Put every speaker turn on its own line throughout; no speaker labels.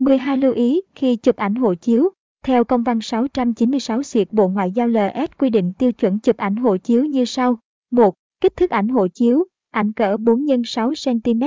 12 lưu ý khi chụp ảnh hộ chiếu. Theo công văn 696 xuyệt Bộ Ngoại giao LS quy định tiêu chuẩn chụp ảnh hộ chiếu như sau. 1. Kích thước ảnh hộ chiếu, ảnh cỡ 4 x 6 cm,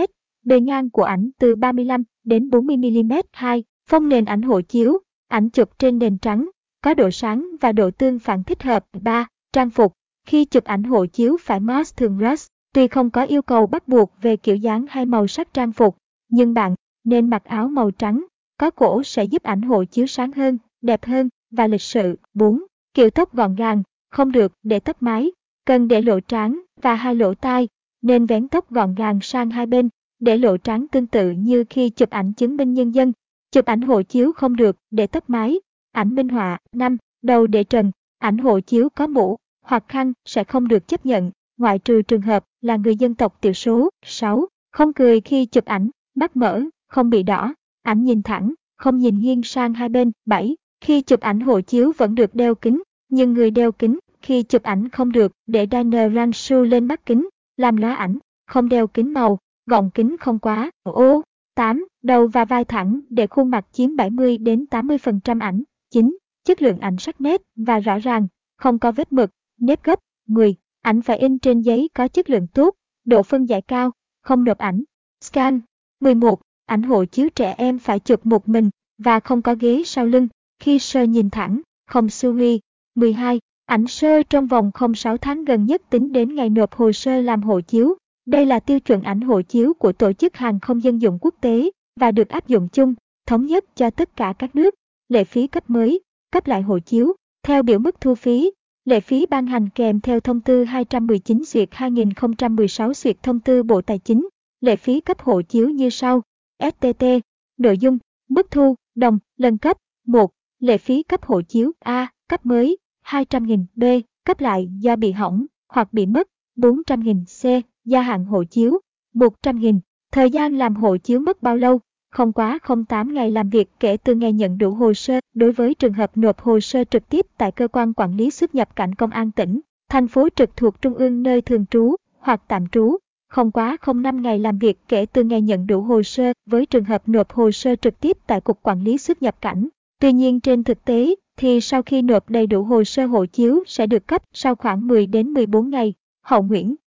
bề ngang của ảnh từ 35 đến 40 mm. 2. Phong nền ảnh hộ chiếu, ảnh chụp trên nền trắng, có độ sáng và độ tương phản thích hợp. 3. Trang phục, khi chụp ảnh hộ chiếu phải mask thường rust, tuy không có yêu cầu bắt buộc về kiểu dáng hay màu sắc trang phục, nhưng bạn nên mặc áo màu trắng, có cổ sẽ giúp ảnh hộ chiếu sáng hơn, đẹp hơn và lịch sự. 4. Kiểu tóc gọn gàng, không được để tóc mái, cần để lộ trán và hai lỗ tai, nên vén tóc gọn gàng sang hai bên, để lộ trán tương tự như khi chụp ảnh chứng minh nhân dân. Chụp ảnh hộ chiếu không được để tóc mái. Ảnh minh họa 5. Đầu để trần, ảnh hộ chiếu có mũ hoặc khăn sẽ không được chấp nhận, ngoại trừ trường hợp là người dân tộc thiểu số. 6. Không cười khi chụp ảnh, mắt mở, không bị đỏ, ảnh nhìn thẳng, không nhìn nghiêng sang hai bên. 7. Khi chụp ảnh hộ chiếu vẫn được đeo kính, nhưng người đeo kính khi chụp ảnh không được để Daniel Ransu lên mắt kính, làm lóa ảnh, không đeo kính màu, gọng kính không quá. Ô, 8. Đầu và vai thẳng để khuôn mặt chiếm 70 đến 80% ảnh. 9. Chất lượng ảnh sắc nét và rõ ràng, không có vết mực, nếp gấp. 10. Ảnh phải in trên giấy có chất lượng tốt, độ phân giải cao, không nộp ảnh. Scan. 11. Ảnh hộ chiếu trẻ em phải chụp một mình và không có ghế sau lưng, khi sơ nhìn thẳng, không su huy. 12. Ảnh sơ trong vòng 06 tháng gần nhất tính đến ngày nộp hồ sơ làm hộ chiếu. Đây là tiêu chuẩn ảnh hộ chiếu của Tổ chức Hàng không dân dụng quốc tế và được áp dụng chung, thống nhất cho tất cả các nước. Lệ phí cấp mới, cấp lại hộ chiếu, theo biểu mức thu phí. Lệ phí ban hành kèm theo thông tư 219 duyệt 2016 duyệt thông tư Bộ Tài chính. Lệ phí cấp hộ chiếu như sau. STT. Nội dung, mức thu, đồng, lần cấp. 1. Lệ phí cấp hộ chiếu A, cấp mới, 200.000 B, cấp lại do bị hỏng hoặc bị mất, 400.000 C, gia hạn hộ chiếu, 100.000. Thời gian làm hộ chiếu mất bao lâu? Không quá 08 ngày làm việc kể từ ngày nhận đủ hồ sơ đối với trường hợp nộp hồ sơ trực tiếp tại cơ quan quản lý xuất nhập cảnh công an tỉnh, thành phố trực thuộc trung ương nơi thường trú hoặc tạm trú. Không quá 05 ngày làm việc kể từ ngày nhận đủ hồ sơ với trường hợp nộp hồ sơ trực tiếp tại Cục Quản lý xuất nhập cảnh. Tuy nhiên trên thực tế, thì sau khi nộp đầy đủ hồ sơ hộ chiếu sẽ được cấp sau khoảng 10 đến 14 ngày. Hậu Nguyễn